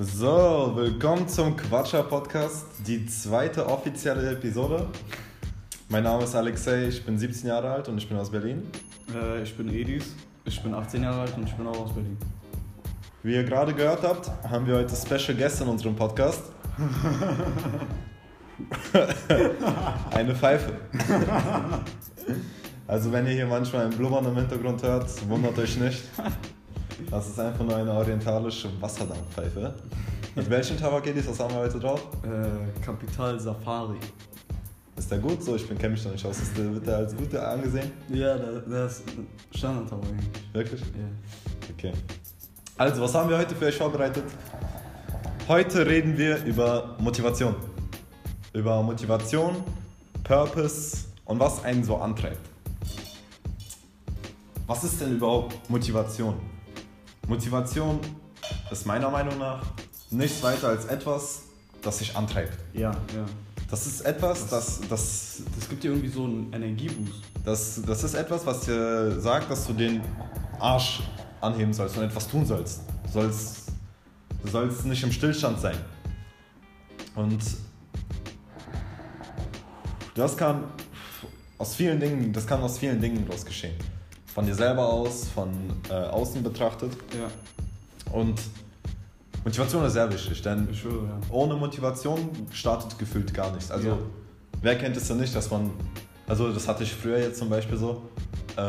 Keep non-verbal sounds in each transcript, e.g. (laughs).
So, willkommen zum Quatscher Podcast, die zweite offizielle Episode. Mein Name ist Alexei, ich bin 17 Jahre alt und ich bin aus Berlin. Äh, ich bin Edis, ich bin 18 Jahre alt und ich bin auch aus Berlin. Wie ihr gerade gehört habt, haben wir heute Special Guest in unserem Podcast. (laughs) Eine Pfeife. Also wenn ihr hier manchmal ein Blubbern im Hintergrund hört, wundert euch nicht. Das ist einfach nur eine orientalische Wasserdampfpfeife. Mit welchem Tabak geht Was haben wir heute drauf? Äh, Kapital Safari. Ist der gut so? Ich kenne mich da nicht aus. Ist der, wird der als gut angesehen? Ja, der, der ist Standard-Tabak eigentlich. Wirklich? Ja. Okay. Also, was haben wir heute für euch vorbereitet? Heute reden wir über Motivation. Über Motivation, Purpose und was einen so antreibt. Was ist denn überhaupt Motivation? Motivation ist meiner Meinung nach nichts weiter als etwas, das sich antreibt. Ja, ja. Das ist etwas, das, das, Das gibt dir irgendwie so einen Energieboost. das, das ist etwas, was dir sagt, dass du den Arsch anheben sollst und etwas tun sollst. Du sollst, du sollst nicht im Stillstand sein. Und das kann aus vielen Dingen, das kann aus vielen Dingen daraus geschehen. Von dir selber aus, von äh, außen betrachtet. Ja, Und Motivation ist sehr wichtig, denn schwöre, ja. ohne Motivation startet gefühlt gar nichts. Also, Ja. wer kennt es denn nicht, dass man, also das hatte ich früher jetzt zum Beispiel so, äh,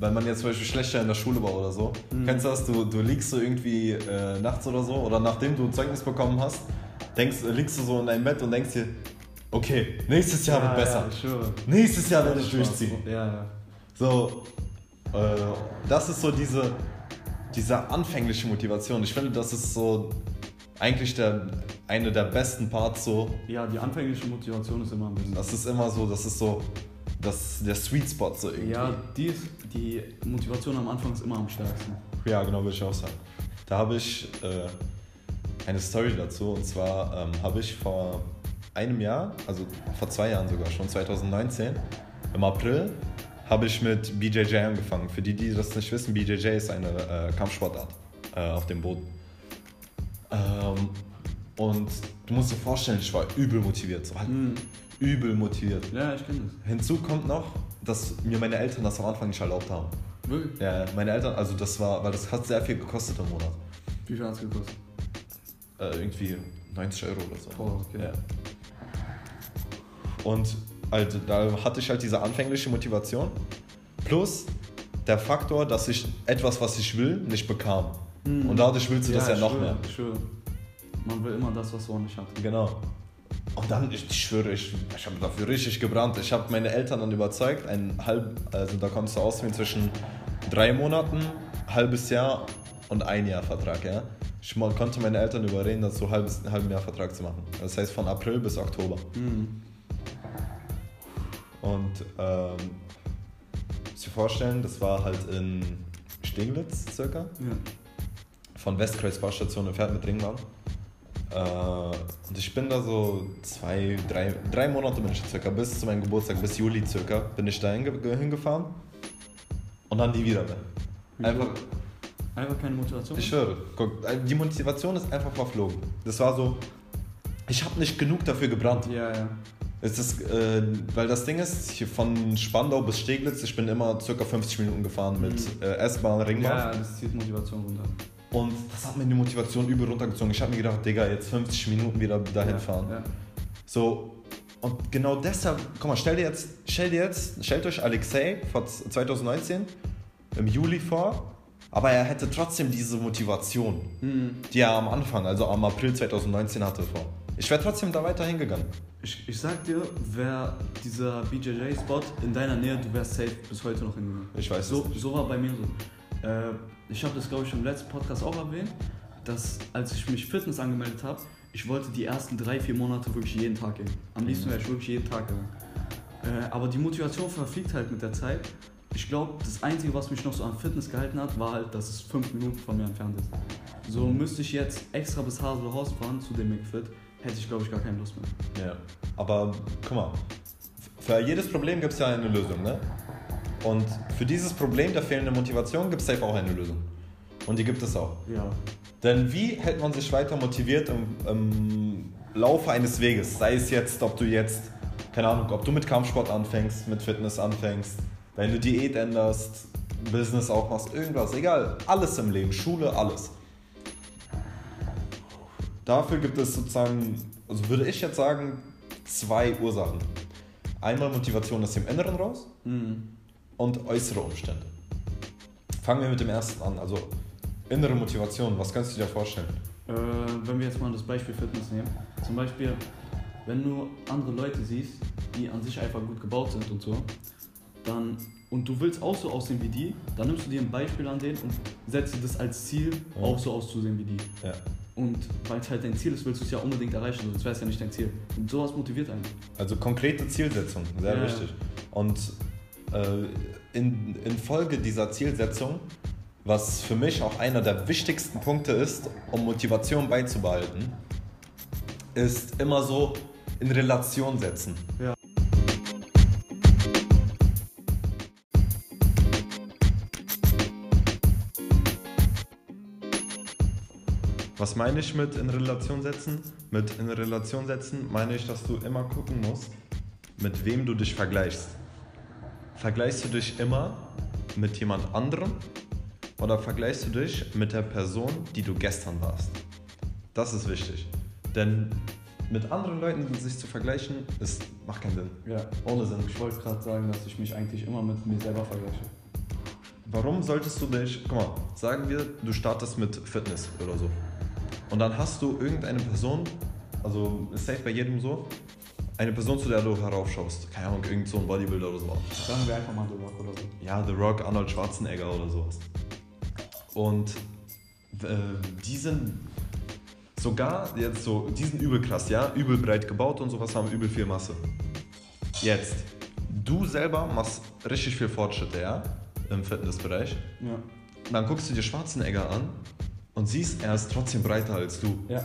wenn man jetzt zum Beispiel schlechter in der Schule war oder so, Mhm. kennst du das, du, du liegst so irgendwie äh, nachts oder so, oder nachdem du ein Zeugnis bekommen hast, denkst, liegst du so in deinem Bett und denkst dir, okay, nächstes Jahr wird besser. Ja, schwöre. Nächstes Jahr werde ich durchziehen. so- Ja, ja. So, das ist so diese, diese anfängliche Motivation. Ich finde, das ist so eigentlich der, eine der besten Parts so. Ja, die anfängliche Motivation ist immer ein bisschen. Das ist immer so, das ist so das, der Sweet Spot so irgendwie. Ja, die, ist, die Motivation am Anfang ist immer am stärksten. Ja, genau, würde ich auch sagen. Da habe ich äh, eine Story dazu und zwar ähm, habe ich vor einem Jahr, also vor zwei Jahren sogar schon, 2019, im April, habe ich mit BJJ angefangen. Für die, die das nicht wissen, BJJ ist eine äh, Kampfsportart äh, auf dem Boden. Ähm, und du musst dir vorstellen, ich war übel motiviert, so halt Mhm. übel motiviert. Ja, ich kenne Hinzu kommt noch, dass mir meine Eltern das am Anfang nicht erlaubt haben. das. Wirklich? Ja, meine Eltern, also das war, weil das hat sehr viel gekostet im Monat. Wie viel hat es gekostet? Äh, irgendwie 90 Euro oder so. Boah, okay. Ja. Und also, da hatte ich halt diese anfängliche Motivation. Plus der Faktor, dass ich etwas, was ich will, nicht bekam. Mhm. Und dadurch willst du das ja noch schwöre, mehr. Ich schwöre. Man will immer das, was man nicht hat. Genau. Und dann, ich, schwöre, ich, ich habe dafür richtig gebrannt. Ich habe meine Eltern dann überzeugt, ein halb, also da kommst du aus wie zwischen drei Monaten, halbes Jahr und ein Jahr Vertrag, ja. Ich konnte meine Eltern überreden, dazu halbes, ein halben Jahr Vertrag zu machen. Das heißt von April bis Oktober. Mhm. Und ähm, muss dir vorstellen, das war halt in Steglitz circa. Ja. von Westkreuz Baustation entfernt mit Ringbahn. Äh, und ich bin da so zwei, drei, drei Monate bin ich circa, bis zu meinem Geburtstag, bis Juli circa, bin ich da hinge hingefahren und dann nie wieder. Einfach, Einfach keine Motivation? ich höre, guck, die Motivation ist einfach verflogen. Das war so, ich habe nicht genug dafür gebrannt. Ja, ja. Es ist, äh, weil das Ding ist, hier von Spandau bis Steglitz, ich bin immer circa 50 Minuten gefahren mit Mhm. äh, S-Bahn, Ringbahn. Ja, das zieht Motivation runter. Und das hat mir die Motivation übel runtergezogen. Ich habe mir gedacht, Digga, jetzt 50 Minuten wieder dahin ja, fahren. Ja. So, und genau deshalb, guck mal, stell dir jetzt, stell dir jetzt, stellt euch Alexei vor 2019 im Juli vor, aber er hätte trotzdem diese Motivation, Mhm. die er am Anfang, also am April 2019 hatte vor. Ich wäre trotzdem da weiter hingegangen. Ich, ich sag dir, wäre dieser BJJ-Spot in deiner Nähe, du wärst safe bis heute noch hingegangen. Ich weiß So, es nicht. so war bei mir so. Äh, ich habe das, glaube ich, im letzten Podcast auch erwähnt, dass als ich mich Fitness angemeldet habe, ich wollte die ersten drei, vier Monate wirklich jeden Tag gehen. Am liebsten wäre ich wirklich jeden Tag gegangen. Äh, aber die Motivation verfliegt halt mit der Zeit. Ich glaube, das Einzige, was mich noch so an Fitness gehalten hat, war halt, dass es fünf Minuten von mir entfernt ist. So müsste ich jetzt extra bis Haselhorst fahren zu dem McFit, hätte ich, glaube ich, gar keine Lust mehr. Ja. Aber guck mal, für jedes Problem gibt es ja eine Lösung, ne? Und für dieses Problem der fehlenden Motivation gibt es safe auch eine Lösung. Und die gibt es auch. Ja. Denn wie hält man sich weiter motiviert im, im Laufe eines Weges? Sei es jetzt, ob du jetzt, keine Ahnung, ob du mit Kampfsport anfängst, mit Fitness anfängst, wenn du Diät änderst, Business auch machst, irgendwas, egal, alles im Leben, Schule, alles. Dafür gibt es sozusagen, also würde ich jetzt sagen, zwei Ursachen. Einmal Motivation aus dem Inneren raus Mhm. und äußere Umstände. Fangen wir mit dem ersten an, also innere Motivation, was kannst du dir vorstellen? Äh, wenn wir jetzt mal das Beispiel Fitness nehmen. Zum Beispiel, wenn du andere Leute siehst, die an sich einfach gut gebaut sind und so, dann und du willst auch so aussehen wie die, dann nimmst du dir ein Beispiel an denen und setzt dir das als Ziel, Ja. auch so auszusehen wie die. Ja. Und weil es halt dein Ziel ist, willst du es ja unbedingt erreichen, sonst wäre es ja nicht dein Ziel. Und sowas motiviert einen. Also konkrete Zielsetzung, sehr Ja. wichtig. Und äh, in, in Folge dieser Zielsetzung, was für mich auch einer der wichtigsten Punkte ist, um Motivation beizubehalten, ist immer so in Relation setzen. Ja. Was meine ich mit in Relation setzen? Mit in Relation setzen meine ich, dass du immer gucken musst, mit wem du dich vergleichst. Vergleichst du dich immer mit jemand anderem oder vergleichst du dich mit der Person, die du gestern warst? Das ist wichtig. Denn mit anderen Leuten sich zu vergleichen, ist, macht keinen Sinn. Ja. Ohne Sinn. Ich wollte gerade sagen, dass ich mich eigentlich immer mit mir selber vergleiche. Warum solltest du dich, guck mal, sagen wir, du startest mit Fitness oder so. Und dann hast du irgendeine Person, also ist safe bei jedem so, eine Person, zu der du heraufschaust. Keine Ahnung, irgend so ein Bodybuilder oder so. Sagen wir einfach mal drüber oder so. Ja, The Rock, Arnold Schwarzenegger oder sowas. Und äh, die sind sogar jetzt so, die sind übel krass, ja, übel breit gebaut und sowas, haben übel viel Masse. Jetzt, du selber machst richtig viel Fortschritte, ja, im Fitnessbereich. Ja. Und dann guckst du dir Schwarzenegger an und siehst, er ist trotzdem breiter als du. Ja.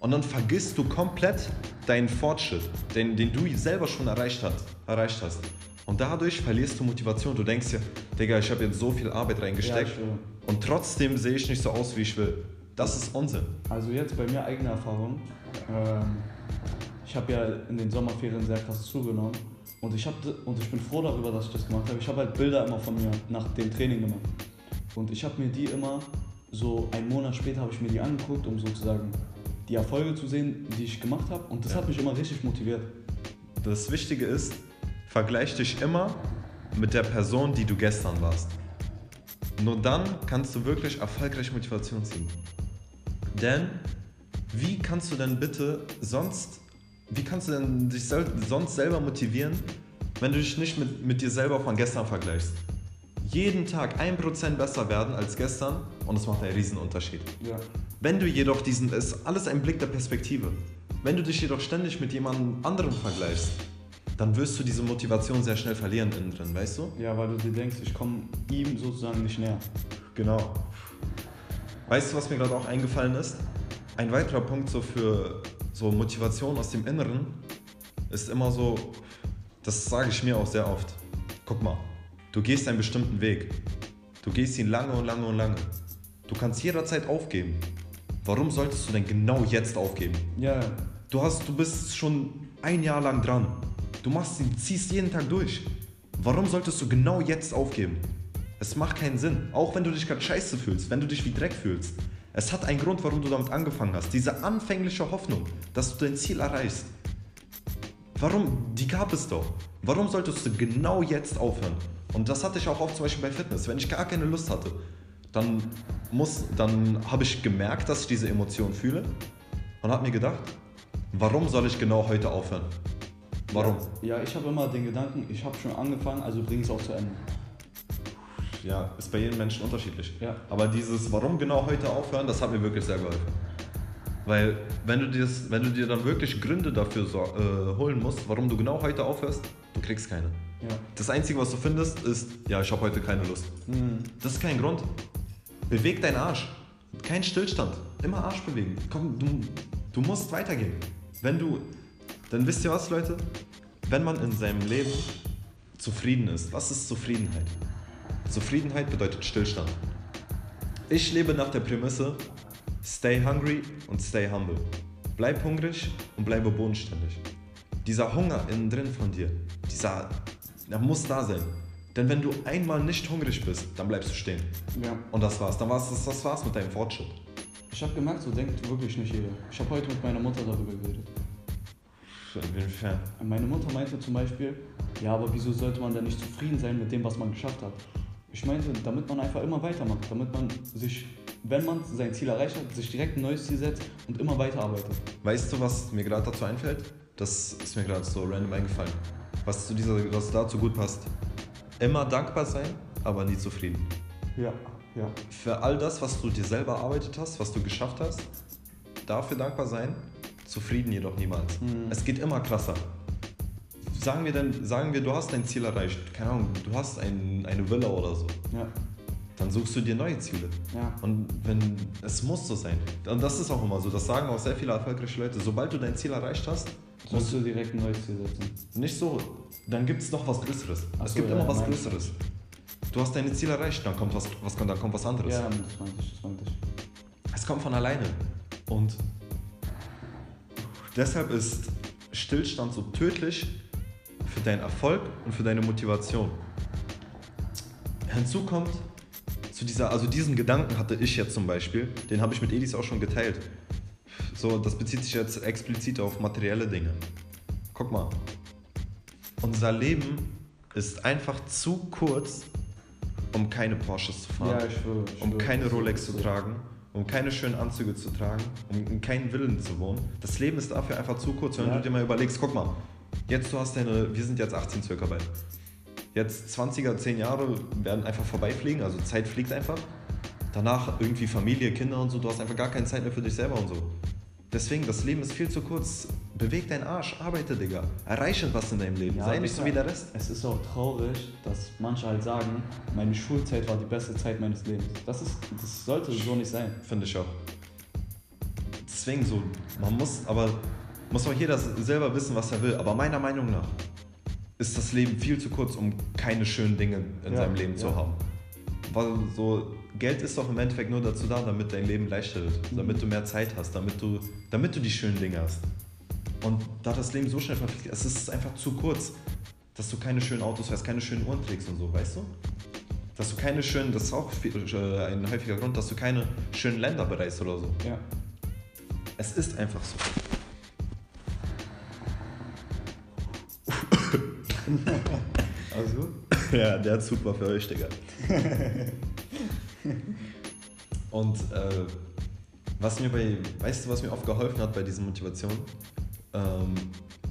Und dann vergisst du komplett deinen Fortschritt, den, den du selber schon erreicht, hat, erreicht hast. Und dadurch verlierst du Motivation. Du denkst dir, Digga, ich habe jetzt so viel Arbeit reingesteckt Ja, und trotzdem sehe ich nicht so aus, wie ich will. Das ist Unsinn. Also jetzt bei mir eigene Erfahrung. Ähm, ich habe ja in den Sommerferien sehr krass zugenommen und ich, hab, und ich bin froh darüber, dass ich das gemacht habe. Ich habe halt Bilder immer von mir nach dem Training gemacht. Und ich habe mir die immer, so einen Monat später habe ich mir die angeguckt, um sozusagen die Erfolge zu sehen, die ich gemacht habe. Und das Ja. hat mich immer richtig motiviert. Das Wichtige ist, vergleich dich immer mit der Person, die du gestern warst. Nur dann kannst du wirklich erfolgreich Motivation ziehen. Denn wie kannst du denn bitte sonst, wie kannst du denn dich sonst selber motivieren, wenn du dich nicht mit, mit dir selber von gestern vergleichst? Jeden Tag 1% besser werden als gestern und es macht einen riesen Unterschied. Ja. Wenn du jedoch diesen, es ist alles ein Blick der Perspektive. Wenn du dich jedoch ständig mit jemand anderem vergleichst, dann wirst du diese Motivation sehr schnell verlieren innen drin, weißt du? Ja, weil du dir denkst, ich komme ihm sozusagen nicht näher. Genau. Weißt du, was mir gerade auch eingefallen ist? Ein weiterer Punkt so für so Motivation aus dem Inneren ist immer so, das sage ich mir auch sehr oft. Guck mal, du gehst einen bestimmten Weg. Du gehst ihn lange und lange und lange. Du kannst jederzeit aufgeben. Warum solltest du denn genau jetzt aufgeben? Ja, Du, hast, du bist schon ein Jahr lang dran. Du machst ihn, ziehst jeden Tag durch. Warum solltest du genau jetzt aufgeben? Es macht keinen Sinn. Auch wenn du dich gerade scheiße fühlst, wenn du dich wie Dreck fühlst. Es hat einen Grund, warum du damit angefangen hast. Diese anfängliche Hoffnung, dass du dein Ziel erreichst. Warum? Die gab es doch. Warum solltest du genau jetzt aufhören? Und das hatte ich auch oft zum Beispiel bei Fitness. Wenn ich gar keine Lust hatte, dann, muss- dann habe ich gemerkt, dass ich diese Emotion fühle und habe mir gedacht, warum soll ich genau heute aufhören? Warum? Ja, ich habe immer den Gedanken, ich habe schon angefangen, also bring es auch zu Ende. Ja, ist bei jedem Menschen unterschiedlich. Ja. Aber dieses Warum genau heute aufhören, das hat mir wirklich sehr geholfen. Weil wenn du, dir das, wenn du dir dann wirklich Gründe dafür so, äh, holen musst, warum du genau heute aufhörst, du kriegst keine. Ja. Das Einzige, was du findest, ist, ja, ich habe heute keine Lust. Mhm. Das ist kein Grund. Beweg deinen Arsch. Kein Stillstand. Immer Arsch bewegen. Komm, du, du musst weitergehen. Wenn du, dann wisst ihr was, Leute? Wenn man in seinem Leben zufrieden ist, was ist Zufriedenheit? Zufriedenheit bedeutet Stillstand. Ich lebe nach der Prämisse, stay hungry und stay humble. Bleib hungrig und bleibe bodenständig. Dieser Hunger innen drin von dir, dieser, der muss da sein. Denn wenn du einmal nicht hungrig bist, dann bleibst du stehen. Ja. Und das war's. Dann war's, das, das war's mit deinem Fortschritt. Ich habe gemerkt, so denkt wirklich nicht jeder. Ich habe heute mit meiner Mutter darüber geredet. Inwiefern? Meine Mutter meinte zum Beispiel, ja, aber wieso sollte man denn nicht zufrieden sein mit dem, was man geschafft hat? Ich meinte, damit man einfach immer weitermacht, damit man sich, wenn man sein Ziel erreicht hat, sich direkt ein neues Ziel setzt und immer weiterarbeitet. Weißt du, was mir gerade dazu einfällt? Das ist mir gerade so random eingefallen. Was zu dieser, was dazu gut passt. Immer dankbar sein, aber nie zufrieden. Ja, ja. Für all das, was du dir selber erarbeitet hast, was du geschafft hast, dafür dankbar sein, zufrieden jedoch niemals. Mhm. Es geht immer krasser. Sagen wir denn, sagen wir, du hast dein Ziel erreicht, keine Ahnung, du hast ein, eine Villa oder so, Ja, dann suchst du dir neue Ziele. ja. Und wenn, es muss so sein. Und das ist auch immer so, das sagen auch sehr viele erfolgreiche Leute. Sobald du dein Ziel erreicht hast, Musst du direkt ein neues Ziel setzen. nicht so, dann gibt es noch was Größeres. Ach es so, gibt ja, immer was. Größeres. Du hast deine Ziele erreicht, dann kommt was, was, dann kommt was anderes. Ja, das meinte ich, das meinte ich. Es kommt von alleine. Und deshalb ist Stillstand so tödlich für deinen Erfolg und für deine Motivation. Hinzu kommt, zu dieser, also diesen Gedanken hatte ich jetzt zum Beispiel, den habe ich mit Edis auch schon geteilt. So, das bezieht sich jetzt explizit auf materielle Dinge. Guck mal, unser Leben ist einfach zu kurz, um keine Porsches zu fahren Ja, ich schwöre. ich um schwöre. keine Rolex zu tragen, um keine schönen Anzüge zu tragen, um in keinen Villen zu wohnen. Das Leben ist dafür einfach zu kurz. Wenn Ja. du dir mal überlegst, guck mal, jetzt du hast deine, wir sind jetzt 18 circa bald. Jetzt 20er, 10 Jahre werden einfach vorbeifliegen, also Zeit fliegt einfach. Danach irgendwie Familie, Kinder und so, du hast einfach gar keine Zeit mehr für dich selber und so. Deswegen, das Leben ist viel zu kurz. Beweg deinen Arsch, arbeite, Digga. Erreiche was in deinem Leben. Ja, Sei nicht so wie der Rest. Es ist auch traurig, dass manche halt sagen, meine Schulzeit war die beste Zeit meines Lebens. Das, ist, das sollte so nicht sein. Finde ich auch. Deswegen so, man muss, aber muss auch jeder selber wissen, was er will. Aber meiner Meinung nach ist das Leben viel zu kurz, um keine schönen Dinge in Ja, seinem Leben ja. zu haben. Weil so, Geld ist doch im Endeffekt nur dazu da, damit dein Leben leichter wird, Mhm. damit du mehr Zeit hast, damit du, damit du die schönen Dinge hast. Und da das Leben so schnell verfliegt, es ist einfach zu kurz, dass du keine schönen Autos fährst, keine schönen Uhren trägst und so, weißt du? Dass du keine schönen, das ist auch viel, äh, ein häufiger Grund, dass du keine schönen Länder bereist oder so. Ja. Es ist einfach so. (laughs) Also? Ja, der Zug war für euch, Digga. (laughs) Und äh, was mir bei, weißt du, was mir oft geholfen hat bei diesen Motivationen? Ähm,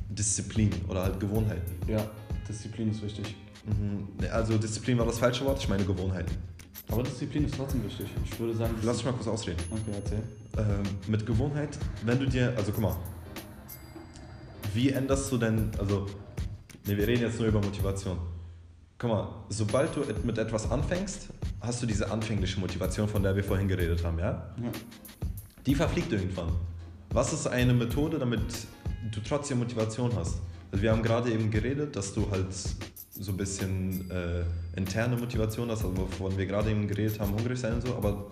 Disziplin oder halt Gewohnheiten. Ja, Disziplin ist wichtig. Mhm. Also Disziplin war das falsche Wort, ich meine Gewohnheiten. Aber Disziplin ist trotzdem wichtig. Ich würde sagen, Lass mich mal kurz ausreden. Okay, erzähl. ähm, mit Gewohnheit, wenn du dir, also guck mal, wie änderst du denn, also, ne, wir reden jetzt nur über Motivation. Guck mal, sobald du mit etwas anfängst, hast du diese anfängliche Motivation, von der wir vorhin geredet haben, ja? Ja. Die verfliegt irgendwann. Was ist eine Methode, damit du trotzdem Motivation hast? Also wir haben gerade eben geredet, dass du halt so ein bisschen äh, interne Motivation hast, also wovon wir gerade eben geredet haben, hungrig sein und so, aber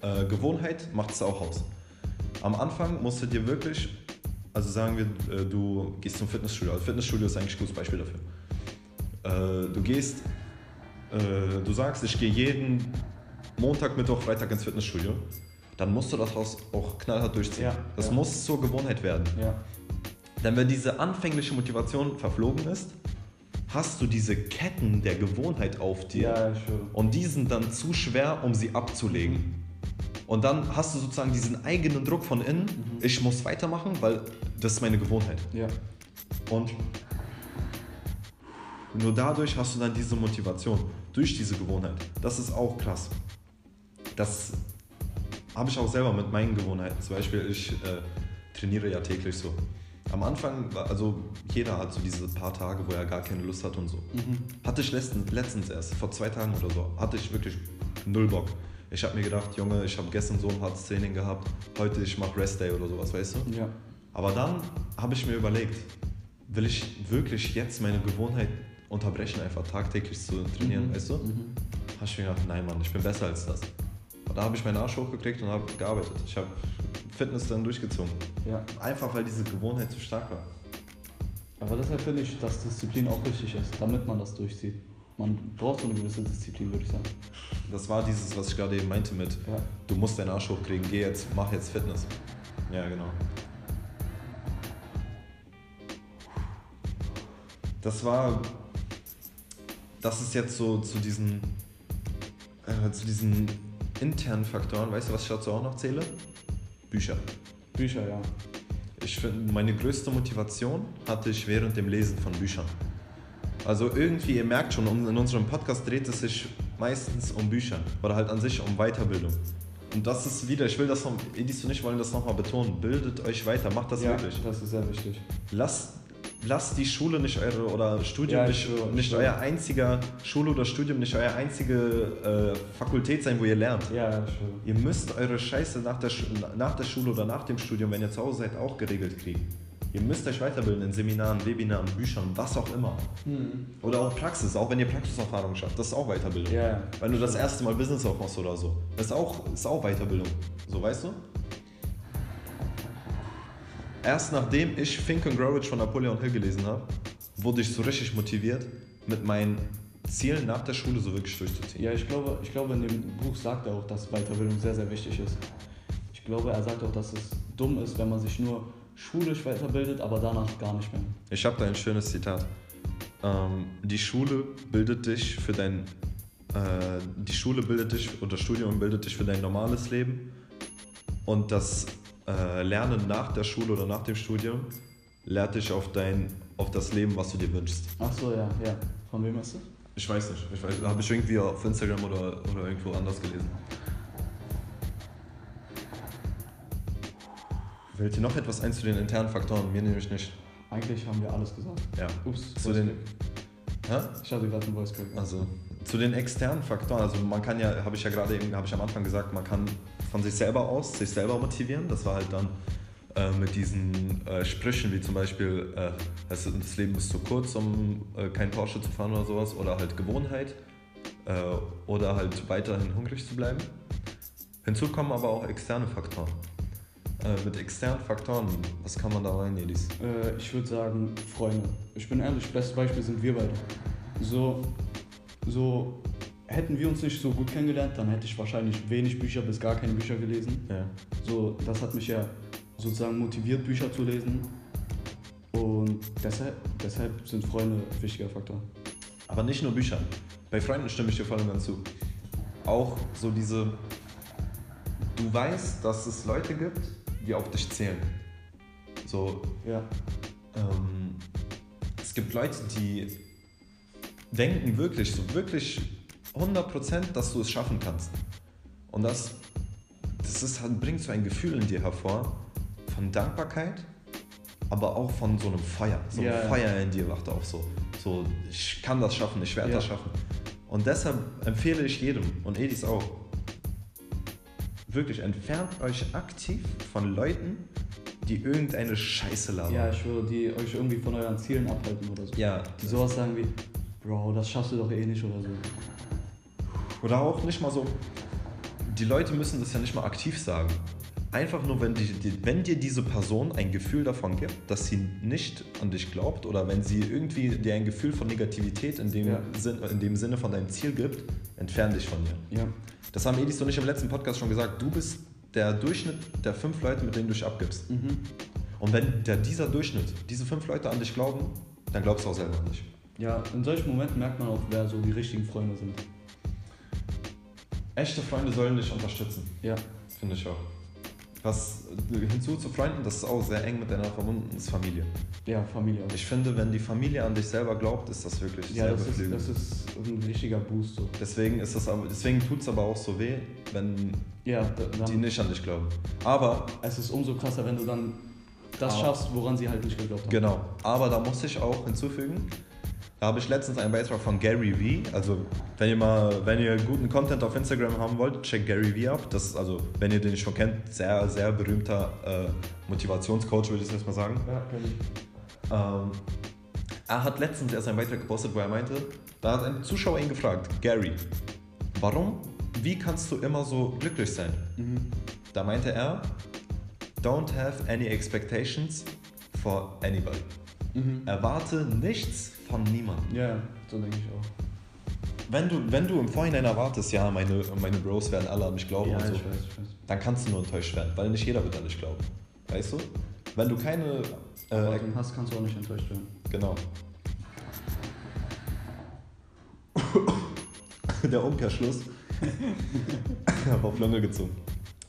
äh, Gewohnheit macht es auch aus. Am Anfang musst du dir wirklich, also sagen wir, äh, du gehst zum Fitnessstudio, also Fitnessstudio ist eigentlich ein gutes Beispiel dafür. Äh, du gehst, äh, du sagst, ich gehe jeden Montag, Mittwoch, Freitag ins Fitnessstudio, dann musst du das auch auch knallhart durchziehen. Ja, das ja. muss zur Gewohnheit werden. Ja. Denn wenn diese anfängliche Motivation verflogen ist, hast du diese Ketten der Gewohnheit auf dir Ja, und die sind dann zu schwer, um sie abzulegen. Und dann hast du sozusagen diesen eigenen Druck von innen, ich muss weitermachen, weil das ist meine Gewohnheit. Ja. Und nur dadurch hast du dann diese Motivation, durch diese Gewohnheit. Das ist auch krass. Das habe ich auch selber mit meinen Gewohnheiten. Zum Beispiel, ich äh, trainiere ja täglich so. Am Anfang, also jeder hat so diese paar Tage, wo er gar keine Lust hat und so. Mhm. Hatte ich letztens, letztens erst, vor zwei Tagen oder so, hatte ich wirklich null Bock. Ich habe mir gedacht, Junge, ich habe gestern so ein hartes Training gehabt, heute ich mache Rest Day oder sowas, weißt du? Ja. Aber dann habe ich mir überlegt, will ich wirklich jetzt meine Gewohnheit unterbrechen, einfach tagtäglich zu trainieren, Mhm. weißt du? Mhm. Habe ich mir gedacht, nein Mann, ich bin besser als das. Da habe ich meinen Arsch hochgekriegt und habe gearbeitet. Ich habe Fitness dann durchgezogen. Ja. Einfach weil diese Gewohnheit zu stark war. Aber deshalb finde ich, dass Disziplin auch wichtig ist, damit man das durchzieht. Man braucht so eine gewisse Disziplin, würde ich sagen. Das war dieses, was ich gerade eben meinte mit, Ja. du musst deinen Arsch hochkriegen, geh jetzt, mach jetzt Fitness. Ja, genau. Das war, das ist jetzt so zu diesen, äh, zu diesen internen Faktoren, weißt du, was ich dazu auch noch zähle? Bücher. Bücher, ja. Ich finde, meine größte Motivation hatte ich während dem Lesen von Büchern. Also irgendwie, ihr merkt schon, in unserem Podcast dreht es sich meistens um Bücher oder halt an sich um Weiterbildung. Und das ist wieder, ich will das noch, Edis und ich wollen das nochmal betonen, bildet euch weiter, macht das ja, wirklich. das ist sehr wichtig. Lasst, lasst die Schule nicht eure, oder Studium Ja, ich nicht, ich nicht schwöre. euer einziger, Schule oder Studium nicht euer einzige äh, Fakultät sein, wo ihr lernt. Ja, schön. Ihr müsst eure Scheiße nach der, nach der Schule oder nach dem Studium, wenn ihr zu Hause seid, auch geregelt kriegen. Ihr müsst euch weiterbilden in Seminaren, Webinaren, Büchern, was auch immer. Oder auch Praxis, auch wenn ihr Praxiserfahrung schafft, das ist auch Weiterbildung. Ja. Wenn du das erste Mal Business aufmachst oder so, das ist auch, ist auch Weiterbildung. So, weißt du? Erst nachdem ich Think and Grow Rich von Napoleon Hill gelesen habe, wurde ich so richtig motiviert, mit meinen Zielen nach der Schule so wirklich durchzuziehen. Ja, ich glaube, ich glaube, in dem Buch sagt er auch, dass Weiterbildung sehr, sehr wichtig ist. Ich glaube, er sagt auch, dass es dumm ist, wenn man sich nur schulisch weiterbildet, aber danach gar nicht mehr. Ich habe da ein schönes Zitat. Ähm, die Schule bildet dich für dein, äh, die Schule bildet dich oder das Studium bildet dich für dein normales Leben und das äh, Lernen nach der Schule oder nach dem Studium lehrt dich auf dein, auf das Leben, was du dir wünschst. Ach so, ja, ja. Von wem ist das? Ich weiß nicht, ich weiß, habe ich irgendwie auf Instagram oder, oder irgendwo anders gelesen. Fällt dir noch etwas ein zu den internen Faktoren? Mir nämlich nicht. Eigentlich haben wir alles gesagt. Ja. Ups, Zu den, Hä? ich hatte gerade einen Voice Crack. Also zu den externen Faktoren, also man kann ja, habe ich ja gerade eben, habe ich am Anfang gesagt, man kann von sich selber aus sich selber motivieren. Das war halt dann äh, mit diesen äh, Sprüchen wie zum Beispiel, äh, das, das Leben ist zu kurz, um äh, kein Porsche zu fahren oder sowas, oder halt Gewohnheit äh, oder halt weiterhin hungrig zu bleiben. Hinzu kommen aber auch externe Faktoren. Äh, mit externen Faktoren, was kann man da rein, Elis? Äh, ich würde sagen, Freunde. Ich bin ehrlich, bestes Beispiel sind wir beide. So, so hätten wir uns nicht so gut kennengelernt, dann hätte ich wahrscheinlich wenig Bücher bis gar keine Bücher gelesen. Ja. So, das hat mich ja sozusagen motiviert, Bücher zu lesen. Und deshalb, deshalb sind Freunde ein wichtiger Faktor. Aber nicht nur Bücher. Bei Freunden stimme ich dir voll und ganz zu. Auch so diese. Du weißt, dass es Leute gibt, die auf dich zählen. So, Ja. ähm, es gibt Leute, die denken wirklich, so wirklich 100%, dass du es schaffen kannst. Und das, das ist, halt- bringt so ein Gefühl in dir hervor von Dankbarkeit, aber auch von so einem Feuer. So ein ja. Feuer in dir wacht auf. So, so, ich kann das schaffen, ich werde Ja. das schaffen. Und deshalb empfehle ich jedem und Edis auch, wirklich entfernt euch aktiv von Leuten, die irgendeine Scheiße labern. Ja, ich schwöre, die euch irgendwie von euren Zielen abhalten oder so. Ja, Die sowas sagen wie, Bro, das schaffst du doch eh nicht oder so. Oder auch nicht mal so, die Leute müssen das ja nicht mal aktiv sagen. Einfach nur, wenn, die, die, wenn dir diese Person ein Gefühl davon gibt, dass sie nicht an dich glaubt oder wenn sie irgendwie dir ein Gefühl von Negativität in dem, Ja. Sinn, in dem Sinne von deinem Ziel gibt, entfern dich von ihr. Ja. Das haben Edis und ich im letzten Podcast schon gesagt. Du bist der Durchschnitt der fünf Leute, mit denen du dich abgibst. Mhm. Und wenn der, dieser Durchschnitt, diese fünf Leute an dich glauben, dann glaubst du auch selber an dich. Ja, in solchen Momenten merkt man auch, wer so die richtigen Freunde sind. Echte Freunde sollen dich unterstützen. Ja. Finde ich auch. Was hinzu zu Freunden, das ist auch sehr eng miteinander verbunden, ist Familie. Ja, Familie auch. Ich finde, wenn die Familie an dich selber glaubt, ist das wirklich Ja, sehr das ist, das ist ein richtiger Boost. So. Deswegen, ist das aber, deswegen tut es aber auch so weh, wenn Ja, da, die nicht an dich glauben. Aber, es ist umso krasser, wenn du dann das Aber- schaffst, woran sie halt nicht geglaubt haben. genau, aber da muss ich auch hinzufügen, habe ich letztens einen Beitrag von Gary Vee, also wenn ihr mal, wenn ihr guten Content auf Instagram haben wollt, checkt Gary Vee ab. Das ist also, wenn ihr den schon kennt, sehr, sehr berühmter äh, Motivationscoach, würde ich jetzt mal sagen. Ja, kenn ich. Ähm, er hat letztens erst einen Beitrag gepostet, wo er meinte, da hat ein Zuschauer ihn gefragt, Gary, warum wie kannst du immer so glücklich sein? Mhm. Da meinte er, don't have any expectations for anybody. Mhm. Erwarte nichts von niemandem. Ja, so denke ich auch. Wenn du, wenn du im Vorhinein erwartest, ja, meine, meine Bros werden alle an mich glauben Ja, und so, ich weiß, ich weiß. dann kannst du nur enttäuscht werden, weil nicht jeder wird an dich glauben. Weißt du? Wenn du keine. Äh, Erwartungen hast, kannst du auch nicht enttäuscht werden. genau. (coughs) Der Umkehrschluss. (laughs) ich habe auf Lunge gezogen.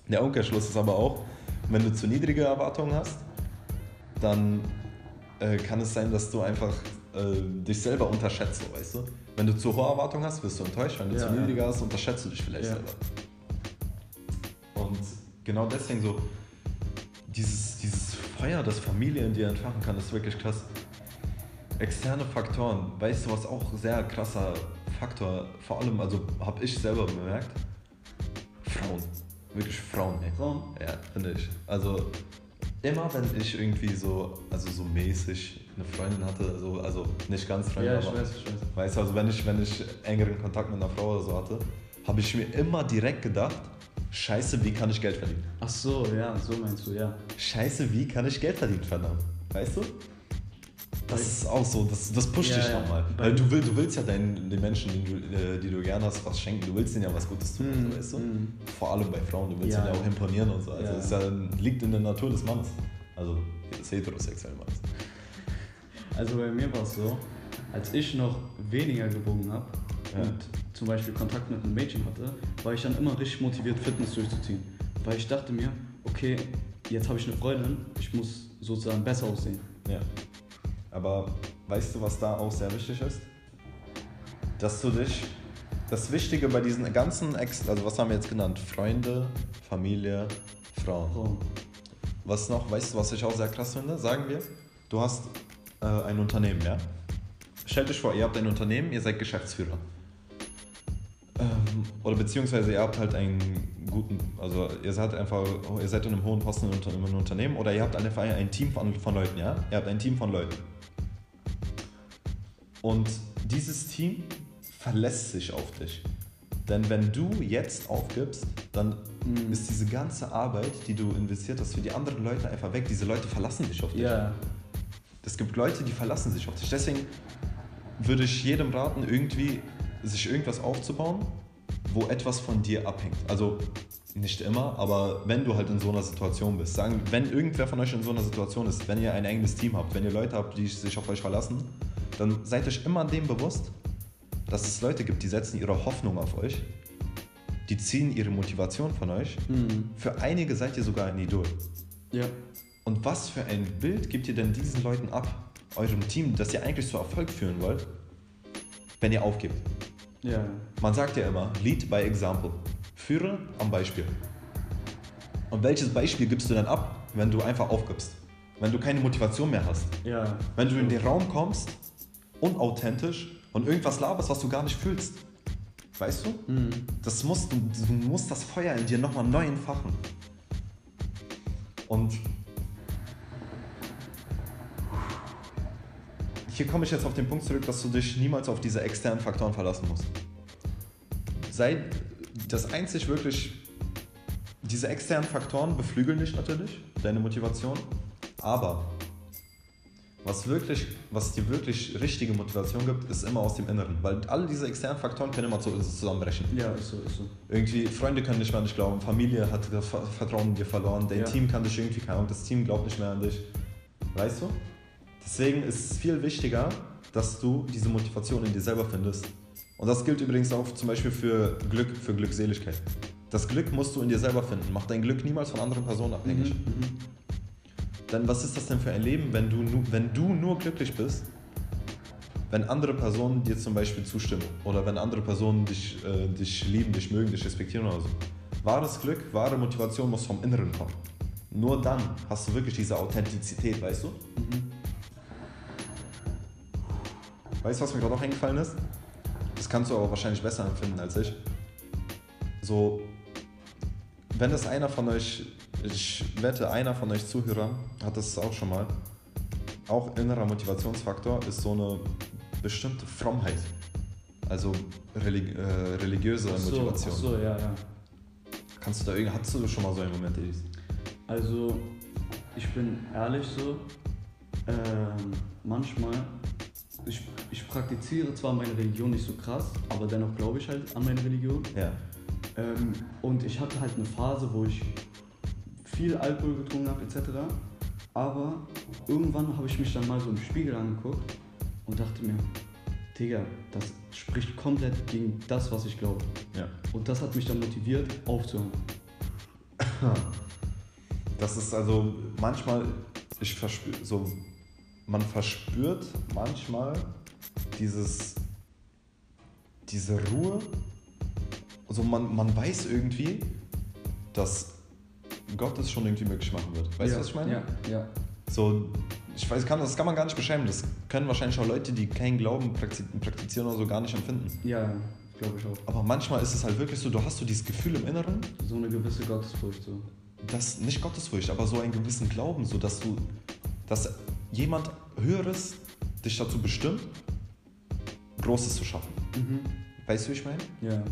Der Umkehrschluss ist aber auch, wenn du zu niedrige Erwartungen hast, dann äh, kann es sein, dass du einfach äh, dich selber unterschätzt, weißt du? Wenn du zu hohe Erwartungen hast, wirst du enttäuscht. Wenn du Ja, zu ja. niedrige hast, unterschätzt du dich vielleicht Ja. selber. Und genau deswegen so, dieses, dieses Feuer, das Familie in dir entfachen kann, ist wirklich krass. Externe Faktoren, weißt du, was auch sehr krasser Faktor, vor allem, also habe ich selber bemerkt, Frauen. Wirklich Frauen, ey. Frauen? Ja, finde ich. Also immer wenn ich irgendwie so, also so mäßig eine Freundin hatte, so, also nicht ganz Freundin, Ja, ich aber weiß, ich weiß. weißt du, also wenn ich, wenn ich engeren Kontakt mit einer Frau oder so hatte, habe ich mir immer direkt gedacht, scheiße, wie kann ich Geld verdienen? Ach so, ja, so meinst du, ja. Scheiße, wie kann ich Geld verdienen, verdammt? Weißt du? Das ist auch so, das, das pusht Ja, dich ja. nochmal. Weil- du, will, du willst ja deinen, den Menschen, die du, äh, die du gerne hast, was schenken. Du willst denen ja was Gutes tun, Mhm, weißt du? mhm. Vor allem bei Frauen, du willst Ja. ihnen ja auch imponieren und so. Also ist ja, liegt in der Natur des Mannes. Also des heterosexuellen Mannes. Also bei mir war es so, als ich noch weniger gewogen habe und zum Beispiel Kontakt mit einem Mädchen hatte, war ich dann immer richtig motiviert, Fitness durchzuziehen. Weil ich dachte mir, okay, jetzt habe ich eine Freundin, ich muss sozusagen besser aussehen. Ja. Aber weißt du, was da auch sehr wichtig ist? Dass du dich. Das Wichtige bei diesen ganzen Ex, also was haben wir jetzt genannt? Freunde, Familie, Frauen. Frauen. Was noch, weißt du, was ich auch sehr krass finde? Sagen wir, du hast äh, ein Unternehmen, ja? Stellt euch vor, ihr habt ein Unternehmen, ihr seid Geschäftsführer. Ähm, oder beziehungsweise ihr habt halt einen guten, also ihr seid einfach, ihr seid in einem hohen Posten in einem Unternehmen oder ihr habt einfach ein Team von, von Leuten, ja? Ihr habt ein Team von Leuten. Und dieses Team verlässt sich auf dich. Denn wenn du jetzt aufgibst, dann Mhm. ist diese ganze Arbeit, die du investiert hast, für die anderen Leute einfach weg. Diese Leute verlassen dich auf dich. Ja, Es gibt Leute, die verlassen sich auf dich. Deswegen würde ich jedem raten, irgendwie sich irgendwas aufzubauen, wo etwas von dir abhängt. Also nicht immer, aber wenn du halt in so einer Situation bist. Sagen, wenn irgendwer von euch in so einer Situation ist, wenn ihr ein enges Team habt, wenn ihr Leute habt, die sich auf euch verlassen, dann seid euch immer dem bewusst, dass es Leute gibt, die setzen ihre Hoffnung auf euch, die ziehen ihre Motivation von euch. mhm. Für einige seid ihr sogar ein Idol. ja, Und was für ein Bild gebt ihr denn diesen Leuten ab, eurem Team, das ihr eigentlich zu Erfolg führen wollt, wenn ihr aufgebt? Ja, Man sagt ja immer, lead by example. Führe am Beispiel. Und welches Beispiel gibst du dann ab, wenn du einfach aufgibst? Wenn du keine Motivation mehr hast? ja. Wenn du in den Raum kommst, unauthentisch und irgendwas laberst, was du gar nicht fühlst? Weißt du? Mhm. Das musst, du, du musst das Feuer in dir nochmal neu entfachen. Und hier komme ich jetzt auf den Punkt zurück, dass du dich niemals auf diese externen Faktoren verlassen musst. Sei das einzig wirklich, diese externen Faktoren beflügeln dich natürlich, deine Motivation, aber was, wirklich, was dir wirklich richtige Motivation gibt, ist immer aus dem Inneren, weil alle diese externen Faktoren können immer zu- zusammenbrechen. Ja, ist so, ist so. Irgendwie, Freunde können nicht mehr an dich glauben, Familie hat Vertrauen in dir verloren, dein Ja. Team kann dich irgendwie, keine Ahnung, das Team glaubt nicht mehr an dich. Weißt du? Deswegen ist es viel wichtiger, dass du diese Motivation in dir selber findest. Und das gilt übrigens auch zum Beispiel für Glück, für Glückseligkeit. Das Glück musst du in dir selber finden. Mach dein Glück niemals von anderen Personen abhängig. Mhm. Mhm. Denn was ist das denn für ein Leben, wenn du, wenn du nur glücklich bist, wenn andere Personen dir zum Beispiel zustimmen oder wenn andere Personen dich, äh, dich lieben, dich mögen, dich respektieren oder so. Wahres Glück, wahre Motivation muss vom Inneren kommen. Nur dann hast du wirklich diese Authentizität, weißt du? Mhm. Weißt du, was mir gerade auch eingefallen ist? Das kannst du aber wahrscheinlich besser empfinden als ich. So, wenn das einer von euch, ich wette, einer von euch Zuhörern hat das auch schon mal. Auch innerer Motivationsfaktor ist so eine bestimmte Frommheit. Also relig äh, religiöse Ach so, Motivation. Ach so, ja, ja. Kannst du da irgendwie, hattest du schon mal so einen Moment, Edis? Also, ich bin ehrlich so, ähm, manchmal, ich, ich praktiziere zwar meine Religion nicht so krass, aber dennoch glaube ich halt an meine Religion. Ja. Ähm, und ich hatte halt eine Phase, wo ich viel Alkohol getrunken habe etc. Aber irgendwann habe ich mich dann mal so im Spiegel angeguckt und dachte mir, Digga, das spricht komplett gegen das, was ich glaube. Ja. Und das hat mich dann motiviert, aufzuhören. (laughs) Das ist also manchmal, ich verspür, so, man verspürt manchmal dieses, diese Ruhe. Also man, man weiß irgendwie, dass Gott es schon irgendwie möglich machen wird. Weißt ja, du, was ich meine? Ja, ja. So, ich weiß, kann, das kann man gar nicht beschreiben. Das können wahrscheinlich auch Leute, die keinen Glauben praktiz- praktizieren oder so, gar nicht empfinden. Ja, glaube ich auch. Aber manchmal ist es halt wirklich so, du hast so dieses Gefühl im Inneren, So eine gewisse Gottesfurcht so. dass nicht Gottesfurcht, aber so einen gewissen Glauben, so dass du, dass jemand Höheres dich dazu bestimmt, Großes zu schaffen. Mhm. Weißt du, wie ich meine? Ja.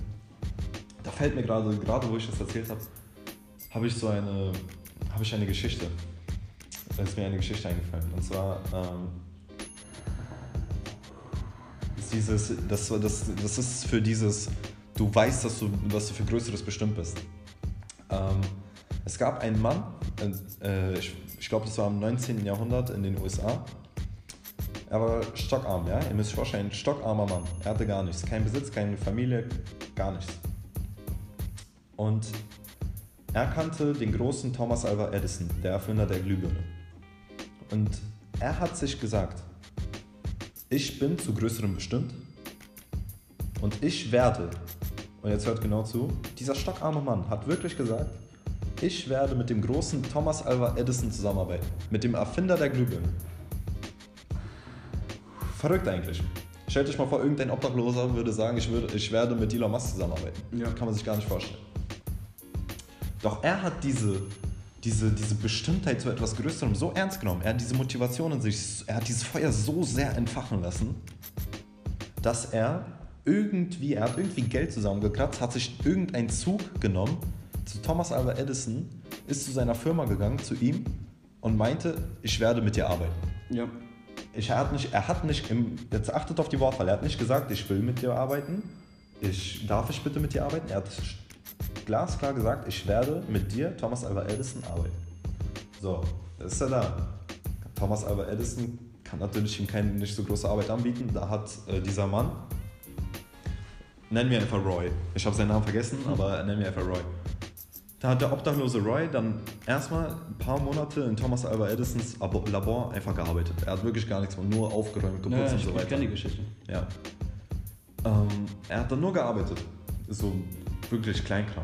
Da fällt mir gerade, gerade wo ich das erzählt habe, habe ich so eine, habe ich eine Geschichte. Da ist mir eine Geschichte eingefallen. Und zwar ähm, ist dieses, das, das, das ist für dieses, du weißt, dass du, dass du für Größeres bestimmt bist. Ähm, es gab einen Mann, äh, ich, ich glaube, das war im 19. Jahrhundert in den USA. Er war stockarm, ja? Ihr müsst euch vorstellen, ein stockarmer Mann. Er hatte gar nichts. Kein Besitz, keine Familie, gar nichts. Und er kannte den großen Thomas Alva Edison, der Erfinder der Glühbirne. Und er hat sich gesagt, ich bin zu Größerem bestimmt und ich werde, und jetzt hört genau zu, dieser stockarme Mann hat wirklich gesagt, ich werde mit dem großen Thomas Alva Edison zusammenarbeiten, mit dem Erfinder der Glühbirne. Verrückt eigentlich. Stellt euch mal vor, irgendein Obdachloser würde sagen, ich, würde, ich werde mit Elon Musk zusammenarbeiten. Ja. Kann man sich gar nicht vorstellen. Doch er hat diese, diese, diese Bestimmtheit zu etwas Größerem so ernst genommen. Er hat diese Motivation in sich, er hat dieses Feuer so sehr entfachen lassen, dass er irgendwie, er hat irgendwie Geld zusammengekratzt, hat sich irgendeinen Zug genommen zu Thomas Alva Edison, ist zu seiner Firma gegangen, zu ihm und meinte, ich werde mit dir arbeiten. Ja. Ich, er hat nicht, er hat nicht im, jetzt achtet auf die Wortwahl, er hat nicht gesagt, ich will mit dir arbeiten, ich, darf ich bitte mit dir arbeiten? Er hat glasklar gesagt, ich werde mit dir, Thomas Alva Edison, arbeiten. So, das ist er da. Thomas Alva Edison kann natürlich ihm keine nicht so große Arbeit anbieten. Da hat äh, dieser Mann, nennen wir einfach Roy, ich habe seinen Namen vergessen, (laughs) aber nennen wir einfach Roy. Da hat der obdachlose Roy dann erstmal ein paar Monate in Thomas Alva Edisons Abo- Labor einfach gearbeitet. Er hat wirklich gar nichts gemacht, nur aufgeräumt, geputzt Ja, und ich, so ich weiter. kenne die Geschichte. Ja. Ähm, er hat dann nur gearbeitet. So wirklich Kleinkram.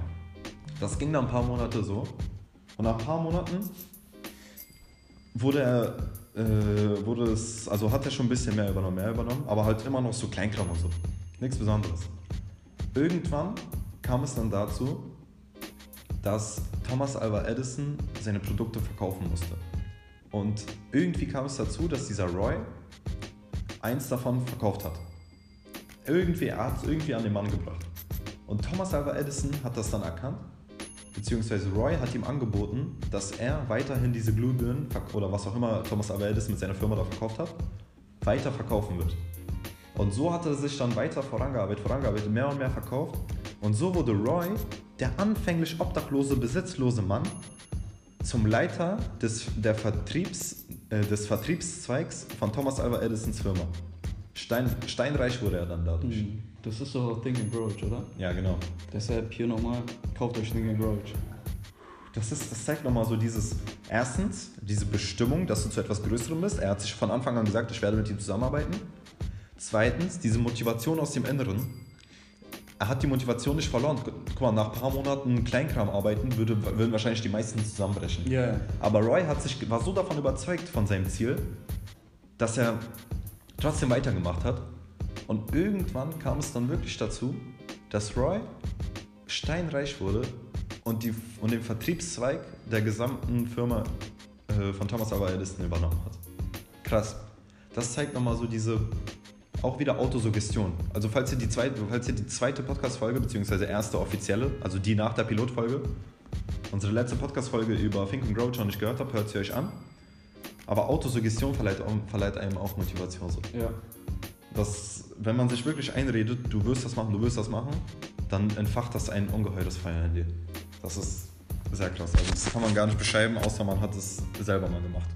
Das ging dann ein paar Monate so. Und nach ein paar Monaten wurde er, äh, wurde es, also hat er schon ein bisschen mehr übernommen, mehr übernommen, aber halt immer noch so Kleinkram und so. Nichts Besonderes. Irgendwann kam es dann dazu, dass Thomas Alva Edison seine Produkte verkaufen musste. Und irgendwie kam es dazu, dass dieser Roy eins davon verkauft hat. Irgendwie, er hat es irgendwie an den Mann gebracht. Und Thomas Alva Edison hat das dann erkannt, beziehungsweise Roy hat ihm angeboten, dass er weiterhin diese Glühbirnen oder was auch immer Thomas Alva Edison mit seiner Firma da verkauft hat, weiter verkaufen wird. Und so hat er sich dann weiter vorangearbeitet, vorangearbeitet, mehr und mehr verkauft. Und so wurde Roy, der anfänglich obdachlose, besitzlose Mann, zum Leiter des, der Vertriebs, äh, des Vertriebszweigs von Thomas Alva Edisons Firma. Stein, steinreich wurde er dann dadurch. Mhm. Das ist doch Think and Grow, oder? Ja, genau. Deshalb hier nochmal, kauft euch Think and Grow. Das, ist, das zeigt nochmal so dieses, erstens, diese Bestimmung, dass du zu etwas Größerem bist. Er hat sich von Anfang an gesagt, ich werde mit ihm zusammenarbeiten. Zweitens, diese Motivation aus dem Inneren. Er hat die Motivation nicht verloren. Guck mal, nach ein paar Monaten Kleinkram arbeiten würde, würden wahrscheinlich die meisten zusammenbrechen. Ja. Aber Roy hat sich, war so davon überzeugt von seinem Ziel, dass er trotzdem weitergemacht hat. Und irgendwann kam es dann wirklich dazu, dass Roy steinreich wurde und, die, und den Vertriebszweig der gesamten Firma äh, von Thomas Alva Edison übernommen hat. Krass. Das zeigt nochmal so diese, auch wieder Autosuggestion. Also falls ihr die zweite, falls ihr die zweite Podcast-Folge, beziehungsweise erste offizielle, also die nach der Pilotfolge, unsere letzte Podcast-Folge über Think and Grow schon nicht gehört habt, hört sie euch an. Aber Autosuggestion verleiht, verleiht einem auch Motivation. So. Ja. Das, wenn man sich wirklich einredet, du wirst das machen, du wirst das machen, dann entfacht das ein ungeheures Feuer in dir. Das ist sehr krass. Also das kann man gar nicht beschreiben, außer man hat es selber mal gemacht.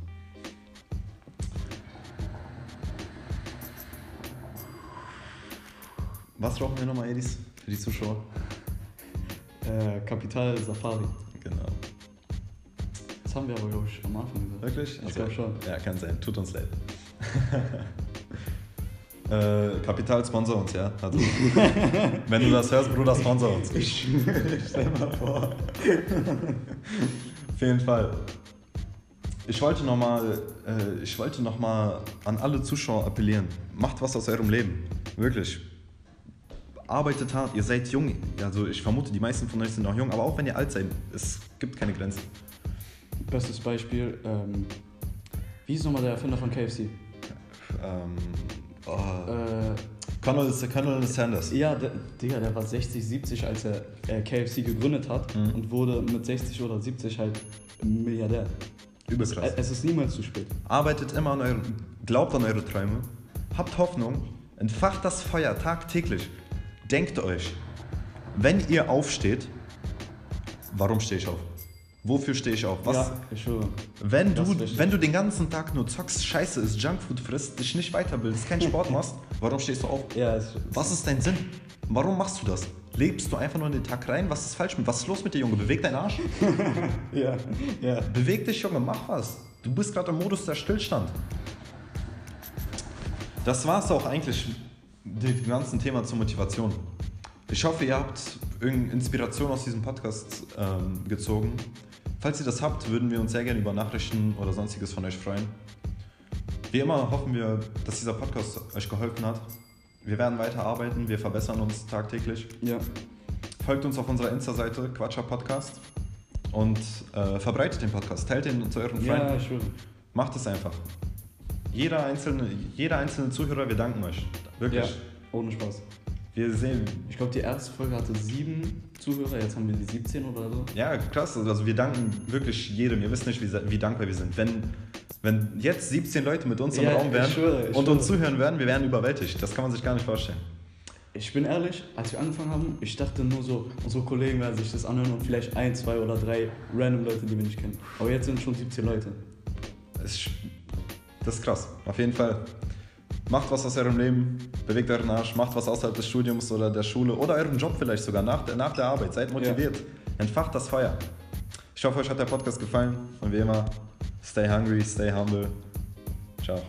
Was rauchen wir nochmal, Edis, für die Zuschauer? Äh, Kapital Safari. Genau. Das haben wir aber, glaube ich, am Anfang gesagt. Wirklich? Ich glaube schon. Ja, kann sein. Tut uns leid. (laughs) äh, Kapital sponsor uns, ja. Also, (laughs) wenn du das hörst, Bruder, sponsor uns. Ich (laughs) stell mal vor. Auf jeden Fall. Ich wollte nochmal äh, ich wollte noch mal an alle Zuschauer appellieren. Macht was aus eurem Leben. Wirklich. Arbeitet hart, ihr seid jung. Also ich vermute, die meisten von euch sind noch jung, aber auch wenn ihr alt seid, es gibt keine Grenzen. Bestes Beispiel, ähm, wie ist nochmal der Erfinder von KFC? Ähm, oh, Äh, Colonel, Colonel Sanders. ja, der, Digga, der war 60, 70, als er äh, KFC gegründet hat Mhm. und wurde mit 60 oder 70 halt Milliardär. Übelst krass. Es, es ist niemals zu spät. Arbeitet immer an euren, glaubt an eure Träume, habt Hoffnung, entfacht das Feuer tagtäglich. Denkt euch, wenn ihr aufsteht, warum stehe ich auf? Wofür stehe ich auf? Was, Ja, ich wenn, du, ist wenn du den ganzen Tag nur zockst, scheiße ist, Junkfood frisst, dich nicht weiterbildest, keinen Sport (laughs) machst, warum stehst du auf? Ja, es, Was ist dein Sinn? Warum machst du das? Lebst du einfach nur in den Tag rein? Was ist falsch mit? Was ist los mit dir, Junge? Beweg deinen Arsch. (laughs) ja, ja. Beweg dich, Junge, mach was. Du bist gerade im Modus der Stillstand. Das war es auch eigentlich, dem ganzen Thema zur Motivation. Ich hoffe, ihr habt irgendeine Inspiration aus diesem Podcast ähm, gezogen. Falls ihr das habt, würden wir uns sehr gerne über Nachrichten oder sonstiges von euch freuen. Wie immer hoffen wir, dass dieser Podcast euch geholfen hat. Wir werden weiter arbeiten, wir verbessern uns tagtäglich. ja. Folgt uns auf unserer Insta-Seite, Quatscher Podcast. Und äh, verbreitet den Podcast, teilt ihn zu euren Ja, Freunden. ich schwöre. Macht es einfach. Jeder einzelne, jeder einzelne Zuhörer, wir danken euch. Wirklich. Ja, ohne Spaß. Wir sehen, Ich glaube, die erste Folge hatte sieben Zuhörer, jetzt haben wir die 17 oder so. ja, krass. Also wir danken wirklich jedem. Ihr wisst nicht, wie, wie dankbar wir sind. Wenn, wenn jetzt 17 Leute mit uns im Ja, Raum ich wären schwöre, ich und uns zuhören werden, wir wären überwältigt. Das kann man sich gar nicht vorstellen. Ich bin ehrlich, als wir angefangen haben, ich dachte nur so, unsere Kollegen werden sich das anhören und vielleicht ein, zwei oder drei random Leute, die wir nicht kennen. Aber jetzt sind schon 17 Leute. Es das ist krass. Auf jeden Fall. Macht was aus eurem Leben, bewegt euren Arsch, macht was außerhalb des Studiums oder der Schule oder eurem Job vielleicht sogar nach der, nach der Arbeit. Seid motiviert. Entfacht das Feuer. Ich hoffe, euch hat der Podcast gefallen und wie immer, stay hungry, stay humble. Ciao.